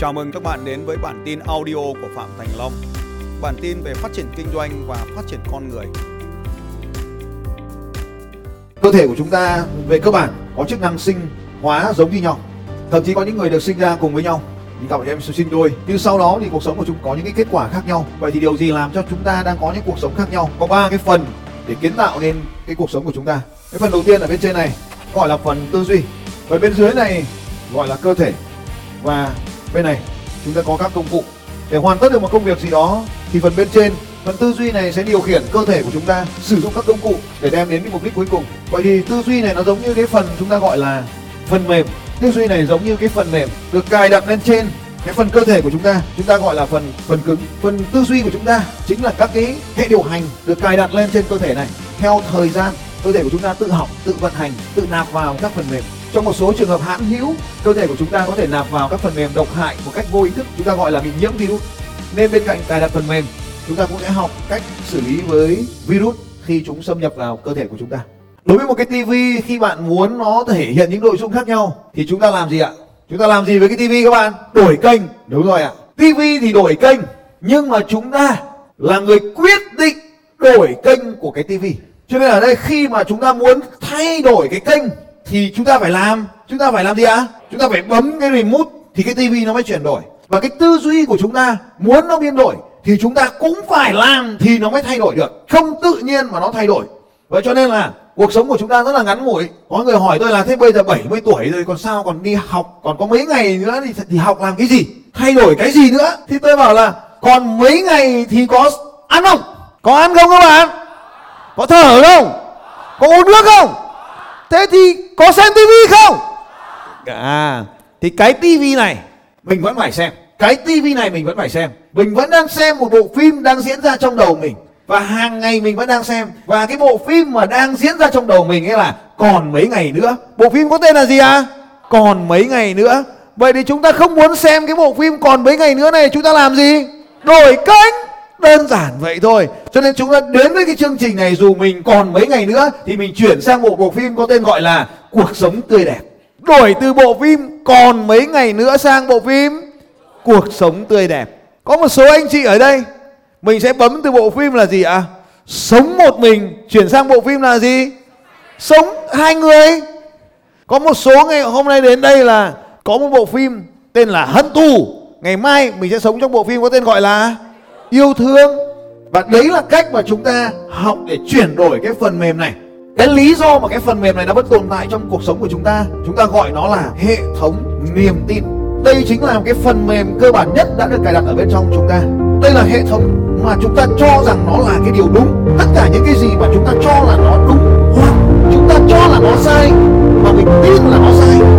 Chào mừng các bạn đến với bản tin audio của Phạm Thành Long. Bản tin về phát triển kinh doanh và phát triển con người. cơ thể của chúng ta về cơ bản có chức năng sinh hóa giống như nhau. Thậm chí có những người được sinh ra cùng với nhau. Những cặp em sinh đôi. Nhưng sau đó thì cuộc sống của chúng có những cái kết quả khác nhau. Vậy thì điều gì làm cho chúng ta đang có những cuộc sống khác nhau? Có ba cái phần để kiến tạo nên cái cuộc sống của chúng ta. Cái phần đầu tiên ở bên trên này, gọi là phần tư duy. Và bên dưới này gọi là cơ thể. Và bên này, chúng ta có các công cụ. Để hoàn tất được một công việc gì đó, thì phần bên trên, phần tư duy này sẽ điều khiển cơ thể của chúng ta, sử dụng các công cụ để đem đến cái mục đích cuối cùng. Vậy thì tư duy này nó giống như cái phần chúng ta gọi là phần mềm. Tư duy này giống như cái phần mềm được cài đặt lên trên cái phần cơ thể của chúng ta. Chúng ta gọi là phần phần cứng. Phần tư duy của chúng ta chính là các cái hệ điều hành được cài đặt lên trên cơ thể này. Theo thời gian, cơ thể của chúng ta tự học, tự vận hành, tự nạp vào các phần mềm trong một số trường hợp hãn hữu, cơ thể của chúng ta có thể nạp vào các phần mềm độc hại một cách vô ý thức, chúng ta gọi là bị nhiễm virus. Nên bên cạnh cài đặt phần mềm, chúng ta cũng sẽ học cách xử lý với virus khi chúng xâm nhập vào cơ thể của chúng ta. Đối với một cái tivi khi bạn muốn nó thể hiện những nội dung khác nhau, thì chúng ta làm gì ạ? Chúng ta làm gì với cái tivi các bạn? Đổi kênh. Đúng rồi ạ. Tivi thì đổi kênh, nhưng mà chúng ta là người quyết định đổi kênh của cái tivi cho nên ở đây khi mà chúng ta muốn thay đổi cái kênh thì chúng ta phải làm chúng ta phải làm gì ạ? Chúng ta phải bấm cái remote thì cái tivi nó mới chuyển đổi. Và cái tư duy của chúng ta muốn nó biến đổi thì chúng ta cũng phải làm thì nó mới thay đổi được. Không tự nhiên mà nó thay đổi. Vậy cho nên là cuộc sống của chúng ta rất là ngắn ngủi. Có người hỏi tôi là thế bây giờ 70 tuổi rồi còn sao còn đi học còn có mấy ngày nữa thì, thì học làm cái gì? Thay đổi cái gì nữa? Thì tôi bảo là còn mấy ngày thì có ăn không? Có ăn không các bạn? Có thở không? Có uống nước không? Thế thì có xem tivi không? À thì cái tivi này mình vẫn phải xem. Cái tivi này mình vẫn phải xem. Mình vẫn đang xem một bộ phim đang diễn ra trong đầu mình. Và hàng ngày mình vẫn đang xem. Và cái bộ phim mà đang diễn ra trong đầu mình ấy là còn mấy ngày nữa. Bộ phim có tên là gì à còn mấy ngày nữa. Vậy thì chúng ta không muốn xem cái bộ phim còn mấy ngày nữa này chúng ta làm gì? Đổi kênh đơn giản vậy thôi. Cho nên chúng ta đến với cái chương trình này dù mình còn mấy ngày nữa thì mình chuyển sang một bộ phim có tên gọi là cuộc sống tươi đẹp. Đổi từ bộ phim còn mấy ngày nữa sang bộ phim cuộc sống tươi đẹp. Có một số anh chị ở đây, mình sẽ bấm từ bộ phim là gì ạ? Sống một mình. Chuyển sang bộ phim là gì? Sống hai người. Có một số ngày hôm nay đến đây là có một bộ phim tên là hận thù. Ngày mai mình sẽ sống trong bộ phim có tên gọi là yêu thương. Và đấy là cách mà chúng ta học để chuyển đổi cái phần mềm này. Cái lý do mà cái phần mềm này nó vẫn tồn tại trong cuộc sống của chúng ta chúng ta gọi nó là hệ thống niềm tin. Đây chính là cái phần mềm cơ bản nhất đã được cài đặt ở bên trong chúng ta. Đây là hệ thống mà chúng ta cho rằng nó là cái điều đúng. Tất cả những cái gì mà chúng ta cho là nó đúng hoặc chúng ta cho là nó sai, mà mình tin là nó sai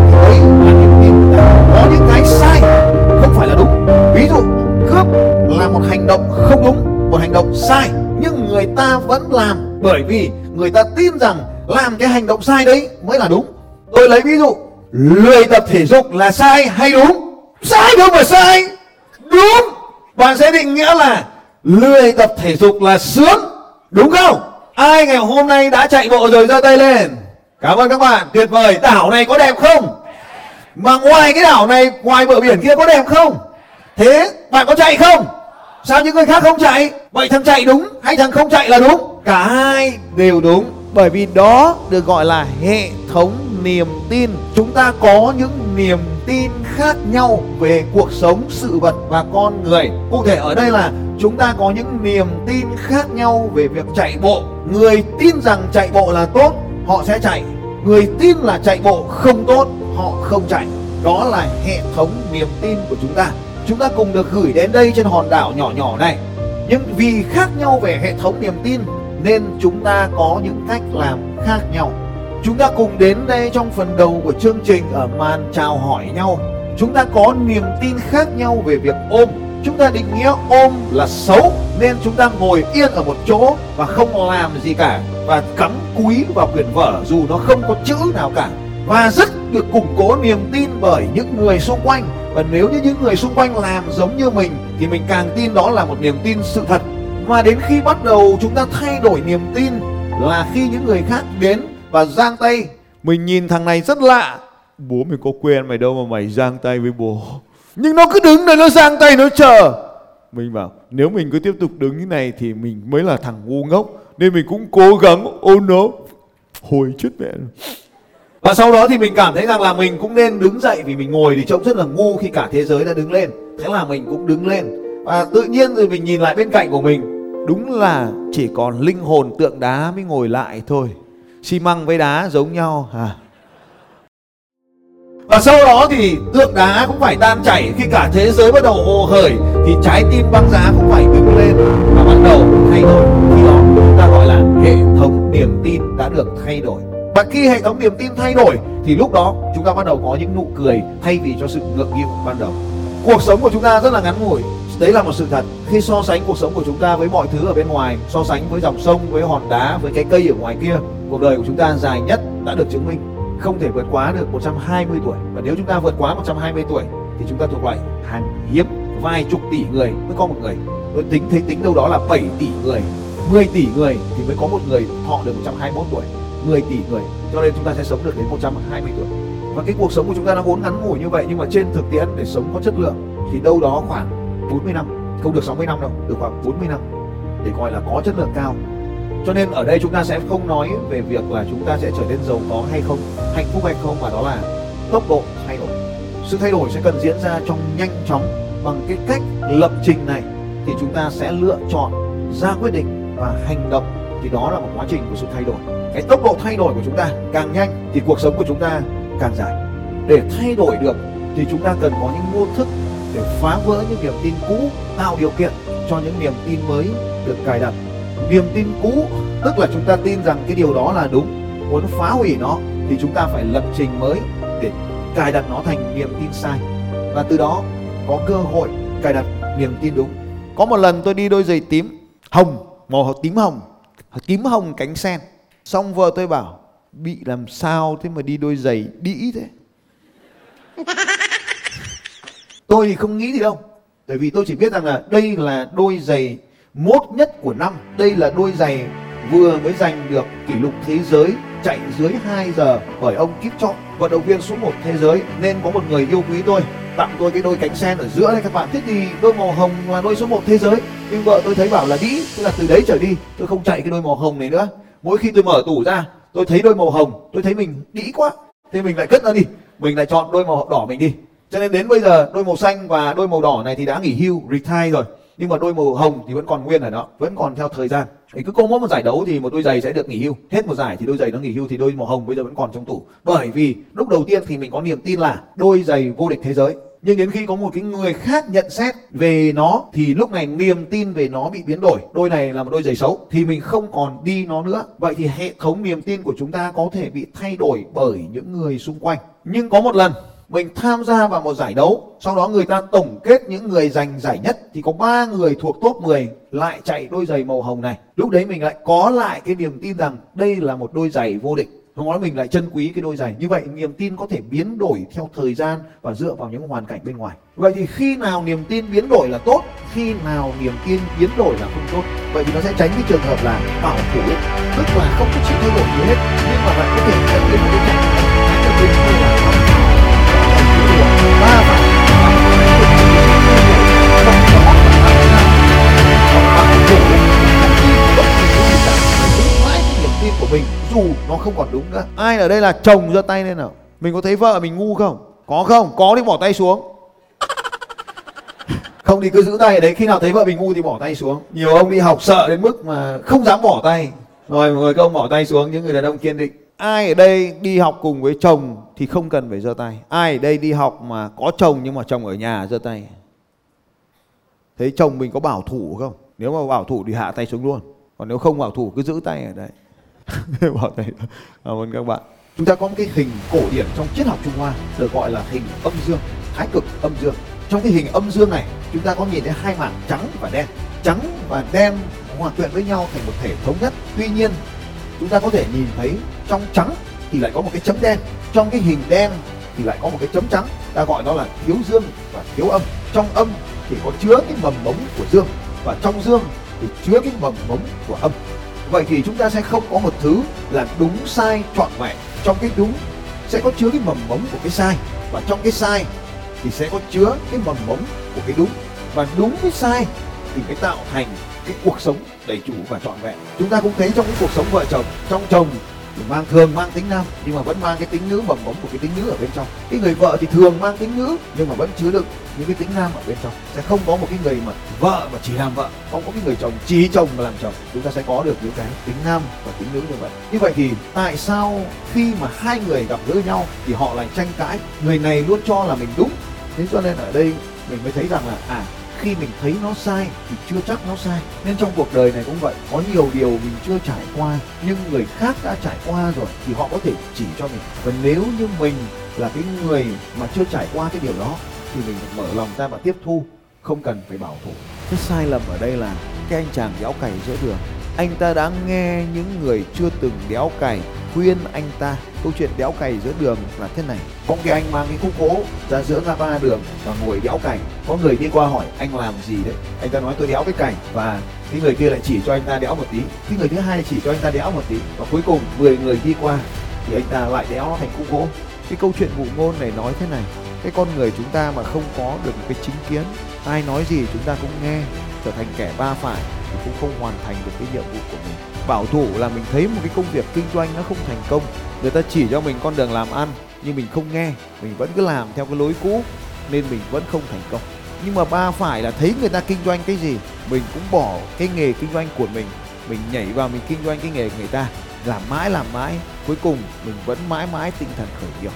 vì người ta tin rằng làm cái hành động sai đấy mới là đúng. Tôi lấy ví dụ, lười tập thể dục là sai hay đúng? Sai đâu mà sai. Đúng. Bạn sẽ định nghĩa là lười tập thể dục là sướng. Đúng không? Ai ngày hôm nay đã chạy bộ rồi giơ tay lên? Cảm ơn các bạn. Tuyệt vời. Đảo này có đẹp không? Mà ngoài cái đảo này, ngoài bờ biển kia có đẹp không? Thế bạn có chạy không? Sao những người khác không chạy? Vậy thằng chạy đúng hay thằng không chạy là đúng? Cả hai đều đúng, bởi vì đó được gọi là hệ thống niềm tin. Chúng ta có những niềm tin khác nhau về cuộc sống, sự vật và con người. Cụ thể ở đây là chúng ta có những niềm tin khác nhau về việc chạy bộ. Người tin rằng chạy bộ là tốt, họ sẽ chạy. Người tin là chạy bộ không tốt, họ không chạy. Đó là hệ thống niềm tin của chúng ta. Chúng ta cùng được gửi đến đây trên hòn đảo nhỏ nhỏ này. Nhưng vì khác nhau về hệ thống niềm tin nên chúng ta có những cách làm khác nhau. Chúng ta cùng đến đây trong phần đầu của chương trình ở màn chào hỏi nhau. Chúng ta có niềm tin khác nhau về việc ôm. Chúng ta định nghĩa ôm là xấu, nên chúng ta ngồi yên ở một chỗ và không làm gì cả. Và cắm cúi vào quyển vở dù nó không có chữ nào cả. Và rất được củng cố niềm tin bởi những người xung quanh. Và nếu như những người xung quanh làm giống như mình, thì mình càng tin đó là một niềm tin sự thật mà đến khi bắt đầu chúng ta thay đổi niềm tin là khi những người khác đến và giang tay, mình nhìn thằng này rất lạ. Bố mình có quen mày đâu mà mày giang tay với bố. Nhưng nó cứ đứng đây, nó giang tay, nó chờ. Mình bảo, nếu mình cứ tiếp tục đứng như này thì mình mới là thằng ngu ngốc. Nên mình cũng cố gắng oh ôn nó hồi chết mẹ và sau đó thì mình cảm thấy rằng là mình cũng nên đứng dậy vì mình ngồi thì trông rất là ngu khi cả thế giới đã đứng lên. Thế là mình cũng đứng lên. Và tự nhiên rồi mình nhìn lại bên cạnh của mình đúng là chỉ còn linh hồn tượng đá mới ngồi lại thôi. Xi măng với đá giống nhau à và sau đó thì tượng đá cũng phải tan chảy khi cả thế giới bắt đầu hồ hởi, thì trái tim băng giá cũng phải đứng lên. Và bắt đầu thay đổi khi đó, chúng ta gọi là hệ thống niềm tin đã được thay đổi. Và khi hệ thống niềm tin thay đổi, thì lúc đó chúng ta bắt đầu có những nụ cười thay vì cho sự ngượng nghịu ban đầu. Cuộc sống của chúng ta rất là ngắn ngủi đấy là một sự thật. Khi so sánh cuộc sống của chúng ta với mọi thứ ở bên ngoài, so sánh với dòng sông, với hòn đá, với cái cây ở ngoài kia, cuộc đời của chúng ta dài nhất đã được chứng minh. Không thể vượt quá được 120 tuổi. Và nếu chúng ta vượt quá 120 tuổi, thì chúng ta thuộc loại hàng hiếm, vài chục tỷ người mới có một người. Tôi tính, thấy tính đâu đó là 7 tỷ người 10 tỷ người thì mới có một người thọ được 121 tuổi. 10 tỷ người, cho nên chúng ta sẽ sống được đến 120 tuổi. Và cái cuộc sống của chúng ta nó vốn ngắn ngủi như vậy, nhưng mà trên thực tiễn để sống có chất lượng, thì đâu đó khoảng 40 năm, không được 60 năm đâu, được khoảng 40 năm để gọi là có chất lượng cao. Cho nên ở đây chúng ta sẽ không nói về việc là chúng ta sẽ trở nên giàu có hay không, hạnh phúc hay không, mà đó là tốc độ thay đổi. Sự thay đổi sẽ cần diễn ra trong nhanh chóng bằng cái cách lập trình này thì chúng ta sẽ lựa chọn, ra quyết định và hành động. Thì đó là một quá trình của sự thay đổi. Cái tốc độ thay đổi của chúng ta càng nhanh thì cuộc sống của chúng ta càng dài. Để thay đổi được thì chúng ta cần có những mô thức để phá vỡ những niềm tin cũ tạo điều kiện cho những niềm tin mới được cài đặt. Niềm tin cũ tức là chúng ta tin rằng cái điều đó là đúng muốn phá hủy nó thì chúng ta phải lập trình mới để cài đặt nó thành niềm tin sai. Và từ đó có cơ hội cài đặt niềm tin đúng. Có một lần tôi đi đôi giày tím hồng màu tím hồng tím hồng cánh sen. Xong vợ tôi bảo bị làm sao thế mà đi đôi giày đĩ thế tôi thì không nghĩ gì đâu bởi vì tôi chỉ biết rằng là đây là đôi giày mốt nhất của năm. Đây là đôi giày vừa mới giành được kỷ lục thế giới chạy dưới 2 giờ bởi ông Kipchoge vận động viên số 1 thế giới. Nên có một người yêu quý tôi tặng tôi cái đôi cánh sen ở giữa đây. Các bạn thế thì đôi màu hồng là đôi số 1 thế giới. Nhưng vợ tôi thấy bảo là đĩ, tức là từ đấy trở đi tôi không chạy cái đôi màu hồng này nữa. Mỗi khi tôi mở tủ ra tôi thấy đôi màu hồng tôi thấy mình đĩ quá. Thế mình lại cất nó đi mình lại chọn đôi màu đỏ mình đi cho nên đến bây giờ, đôi màu xanh và đôi màu đỏ này thì đã nghỉ hưu retire rồi. Nhưng mà đôi màu hồng thì vẫn còn nguyên ở đó, vẫn còn theo thời gian. Thì cứ có mỗi một giải đấu thì một đôi giày sẽ được nghỉ hưu. Hết một giải thì đôi giày nó nghỉ hưu thì đôi màu hồng bây giờ vẫn còn trong tủ. Bởi vì lúc đầu tiên thì mình có niềm tin là đôi giày vô địch thế giới. Nhưng đến khi có một cái người khác nhận xét về nó thì lúc này niềm tin về nó bị biến đổi. Đôi này là một đôi giày xấu thì mình không còn đi nó nữa. Vậy thì hệ thống niềm tin của chúng ta có thể bị thay đổi bởi những người xung quanh. Nhưng có một lần mình tham gia vào một giải đấu, sau đó người ta tổng kết những người giành giải nhất, thì có ba người thuộc top 10 lại chạy đôi giày màu hồng này. Lúc đấy mình lại có lại cái niềm tin rằng đây là một đôi giày vô địch. Không nói mình lại trân quý cái đôi giày. Như vậy, niềm tin có thể biến đổi theo thời gian và dựa vào những hoàn cảnh bên ngoài. Vậy thì khi nào niềm tin biến đổi là tốt? Khi nào niềm tin biến đổi là không tốt? Vậy thì nó sẽ tránh cái trường hợp là bảo thủ. Tức là không có chịu thay đổi gì hết. Nhưng mà lại có thể thay đổi một cái trạng thái mình, dù nó không còn đúng nữa. Ai ở đây là chồng giơ tay lên nào? Mình có thấy vợ mình ngu không? Có không? Có thì bỏ tay xuống. Không thì cứ giữ tay ở đấy, khi nào thấy vợ mình ngu thì bỏ tay xuống. Nhiều ông đi học sợ đến mức mà không dám bỏ tay. Rồi, mọi người công bỏ tay xuống, những người đàn ông kiên định. Ai ở đây đi học cùng với chồng thì không cần phải giơ tay. Ai ở đây đi học mà có chồng nhưng mà chồng ở nhà giơ tay. Thấy chồng mình có bảo thủ không? Nếu mà bảo thủ thì hạ tay xuống luôn. Còn nếu không bảo thủ, cứ giữ tay ở đấy. bảo tay cảm ơn các bạn. Chúng ta có một cái hình cổ điển trong triết học trung hoa, được gọi là hình âm dương, thái cực âm dương. Trong cái hình âm dương này, chúng ta có nhìn thấy hai mảng trắng và đen. Trắng và đen hòa quyện với nhau thành một thể thống nhất. Tuy nhiên, chúng ta có thể nhìn thấy trong trắng thì lại có một cái chấm đen. Trong cái hình đen thì lại có một cái chấm trắng, ta gọi đó là thiếu dương và thiếu âm. Trong âm thì có chứa cái mầm mống của dương và trong dương thì chứa cái mầm mống của âm vậy thì chúng ta sẽ không có một thứ là đúng sai trọn vẹn. Trong cái đúng sẽ có chứa cái mầm mống của cái sai, và trong cái sai thì sẽ có chứa cái mầm mống của cái đúng. Và đúng với sai thì mới tạo thành cái cuộc sống đầy đủ và trọn vẹn. Chúng ta cũng thấy trong cái cuộc sống vợ chồng, trong chồng mang, thường mang tính nam, nhưng mà vẫn mang cái tính nữ mầm mống của cái tính nữ ở bên trong. Cái người vợ thì thường mang tính nữ, nhưng mà vẫn chứa đựng những cái tính nam ở bên trong. Sẽ không có một cái người mà vợ mà chỉ làm vợ, không có cái người chồng, chỉ chồng mà làm chồng. Chúng ta sẽ có được những cái tính nam và tính nữ như vậy. Như vậy thì tại sao khi mà hai người gặp gỡ nhau thì họ lại tranh cãi? Người này luôn cho là mình đúng. Thế cho nên ở đây mình mới thấy rằng là à khi mình thấy nó sai thì chưa chắc nó sai. Nên trong cuộc đời này cũng vậy, có nhiều điều mình chưa trải qua, nhưng người khác đã trải qua rồi thì họ có thể chỉ cho mình. Và nếu như mình là cái người mà chưa trải qua cái điều đó, thì mình mở lòng ra và tiếp thu, không cần phải bảo thủ. Cái sai lầm ở đây là cái anh chàng giáo cày giữa đường anh ta đã nghe những người chưa từng đéo cày, khuyên anh ta. Câu chuyện đéo cày giữa đường là thế này. Có cái anh mang cái khúc gỗ ra giữa ngã ba đường và ngồi đéo cày. Có người đi qua hỏi, anh làm gì đấy? Anh ta nói, tôi đéo cái cày. Và cái người kia lại chỉ cho anh ta đéo một tí. Cái người thứ hai chỉ cho anh ta đéo một tí. Và cuối cùng 10 người đi qua thì anh ta lại đéo nó thành khúc gỗ. Cái câu chuyện ngụ ngôn này nói thế này. Cái con người chúng ta mà không có được một cái chính kiến, ai nói gì chúng ta cũng nghe, trở thành kẻ ba phải thì cũng không hoàn thành được cái nhiệm vụ của mình. Bảo thủ là mình thấy một cái công việc kinh doanh nó không thành công, người ta chỉ cho mình con đường làm ăn, nhưng mình không nghe, mình vẫn cứ làm theo cái lối cũ, nên mình vẫn không thành công. Nhưng mà ba phải là thấy người ta kinh doanh cái gì, mình cũng bỏ cái nghề kinh doanh của mình mình nhảy vào mình kinh doanh cái nghề người ta, làm mãi làm mãi, cuối cùng mình vẫn mãi mãi tinh thần khởi nghiệp.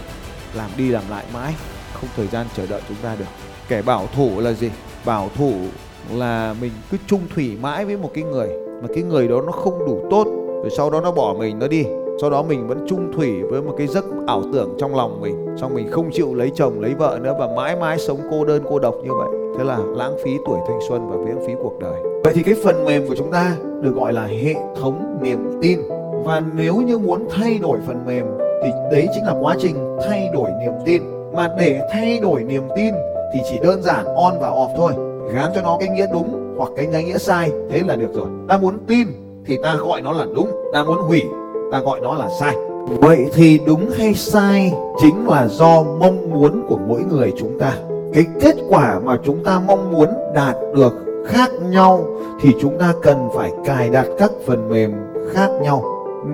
Làm đi làm lại mãi, không thời gian chờ đợi chúng ta được. Kẻ bảo thủ là gì? Bảo thủ là mình cứ chung thủy mãi với một cái người, mà cái người đó nó không đủ tốt, rồi sau đó nó bỏ mình nó đi. Sau đó mình vẫn chung thủy với một cái giấc ảo tưởng trong lòng mình, xong mình không chịu lấy chồng, lấy vợ nữa và mãi mãi sống cô đơn, cô độc như vậy. Thế là lãng phí tuổi thanh xuân và lãng phí cuộc đời. Vậy thì cái phần mềm của chúng ta được gọi là hệ thống niềm tin. Và nếu như muốn thay đổi phần mềm thì đấy chính là quá trình thay đổi niềm tin. Mà để thay đổi niềm tin thì chỉ đơn giản on và off thôi gán cho nó cái nghĩa đúng hoặc cái nghĩa sai, thế là được rồi. Ta muốn tin thì ta gọi nó là đúng, ta muốn hủy, ta gọi nó là sai. Vậy thì đúng hay sai chính là do mong muốn của mỗi người chúng ta. Cái kết quả mà chúng ta mong muốn đạt được khác nhau thì chúng ta cần phải cài đặt các phần mềm khác nhau.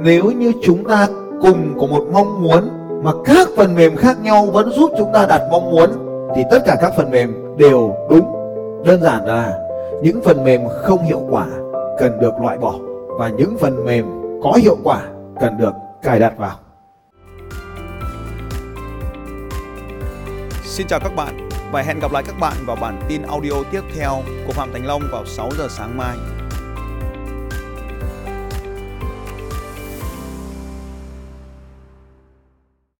Nếu như chúng ta cùng có một mong muốn mà các phần mềm khác nhau vẫn giúp chúng ta đạt mong muốn, thì tất cả các phần mềm đều đúng đơn giản là những phần mềm không hiệu quả cần được loại bỏ và những phần mềm có hiệu quả cần được cài đặt vào Xin chào các bạn và hẹn gặp lại các bạn vào bản tin audio tiếp theo của Phạm Thành Long vào 6 giờ sáng mai.